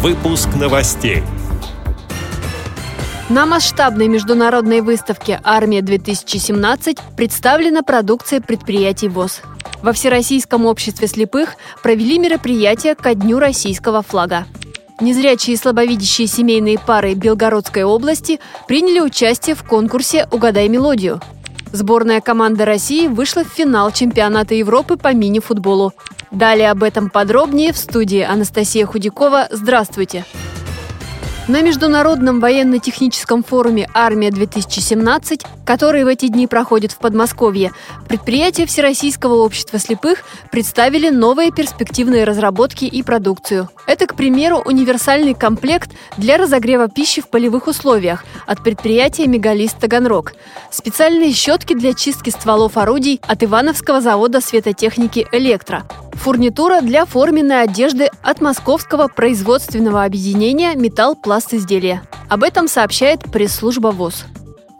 Выпуск новостей. На масштабной международной выставке «Армия-2017» представлена продукция предприятий ВОЗ. Во Всероссийском обществе слепых провели мероприятие ко Дню российского флага. Незрячие и слабовидящие семейные пары Белгородской области приняли участие в конкурсе «Угадай мелодию». Сборная команда России вышла в финал чемпионата Европы по мини-футболу. Далее об этом подробнее в студии Анастасия Худякова. Здравствуйте! На Международном военно-техническом форуме «Армия-2017», который в эти дни проходит в Подмосковье, предприятия Всероссийского общества слепых представили новые перспективные разработки и продукцию. Это, к примеру, универсальный комплект для разогрева пищи в полевых условиях от предприятия «Мегалист Таганрог», специальные щетки для чистки стволов орудий от Ивановского завода светотехники «Электро», Фурнитура для форменной одежды от московского производственного объединения «Металл Пласт изделия». Об этом сообщает пресс-служба ВОЗ.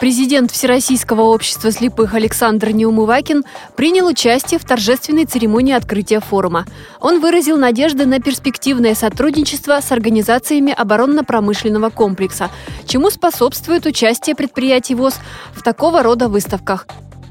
Президент Всероссийского общества слепых Александр Неумывакин принял участие в торжественной церемонии открытия форума. Он выразил надежды на перспективное сотрудничество с организациями оборонно-промышленного комплекса, чему способствует участие предприятий ВОЗ в такого рода выставках.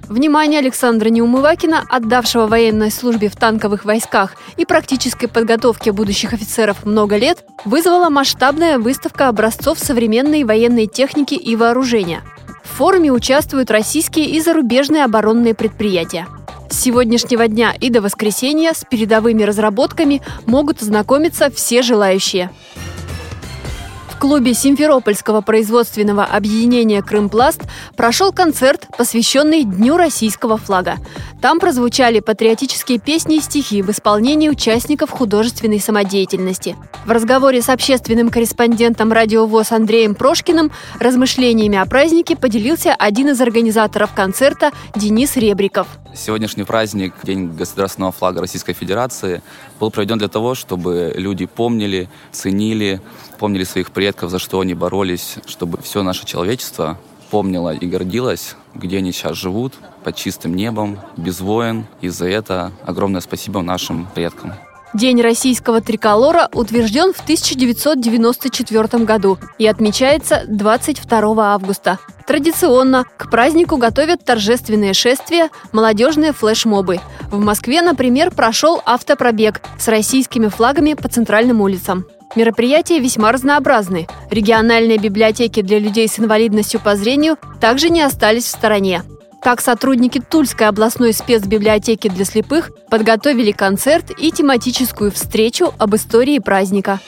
Внимание Александра Неумывакина, отдавшего военной службе в танковых войсках и практической подготовке будущих офицеров много лет, вызвала масштабная выставка образцов современной военной техники и вооружения. В форуме участвуют российские и зарубежные оборонные предприятия. С сегодняшнего дня и до воскресенья с передовыми разработками могут ознакомиться все желающие. В клубе Симферопольского производственного объединения «Крымпласт» прошел концерт, посвященный Дню российского флага. Там прозвучали патриотические песни и стихи в исполнении участников художественной самодеятельности. В разговоре с общественным корреспондентом радио ВОЗ Андреем Прошкиным размышлениями о празднике поделился один из организаторов концерта Денис Ребриков. Сегодняшний праздник, День государственного флага Российской Федерации, был проведен для того, чтобы люди помнили, ценили, помнили своих предков, за что они боролись, чтобы все наше человечество помнило и гордилось, где они сейчас живут, под чистым небом, без войн. И за это огромное спасибо нашим предкам. День российского триколора утвержден в 1994 году и отмечается 22 августа. Традиционно к празднику готовят торжественные шествия, молодежные флешмобы. В Москве, например, прошел автопробег с российскими флагами по центральным улицам. Мероприятия весьма разнообразны. Региональные библиотеки для людей с инвалидностью по зрению также не остались в стороне. Так сотрудники Тульской областной спецбиблиотеки для слепых подготовили концерт и тематическую встречу об истории праздника.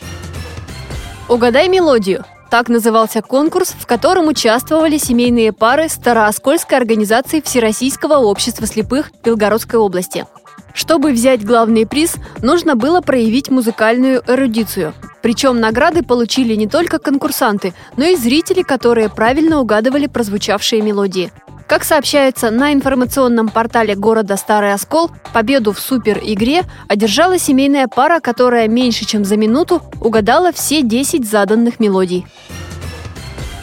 «Угадай мелодию» Так назывался конкурс, в котором участвовали семейные пары Старооскольской организации Всероссийского общества слепых Белгородской области. Чтобы взять главный приз, нужно было проявить музыкальную эрудицию. Причем награды получили не только конкурсанты, но и зрители, которые правильно угадывали прозвучавшие мелодии. Как сообщается на информационном портале города Старый Оскол, победу в супер-игре одержала семейная пара, которая меньше чем за минуту угадала все 10 заданных мелодий.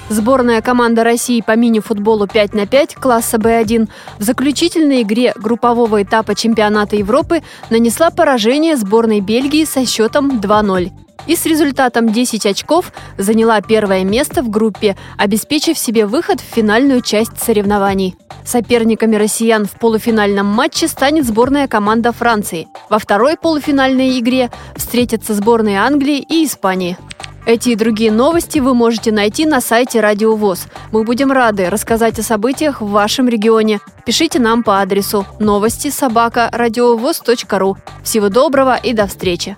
Сборная команда России по мини-футболу 5 на 5 класса Б1 в заключительной игре группового этапа чемпионата Европы нанесла поражение сборной Бельгии со счетом 2-0 и с результатом 10 очков заняла первое место в группе, обеспечив себе выход в финальную часть соревнований. Соперниками россиян в полуфинальном матче станет сборная команда Франции. Во второй полуфинальной игре встретятся сборные Англии и Испании. Эти и другие новости вы можете найти на сайте Радио ВОЗ. Мы будем рады рассказать о событиях в вашем регионе. Пишите нам по адресу новости собака ру. Всего доброго и до встречи!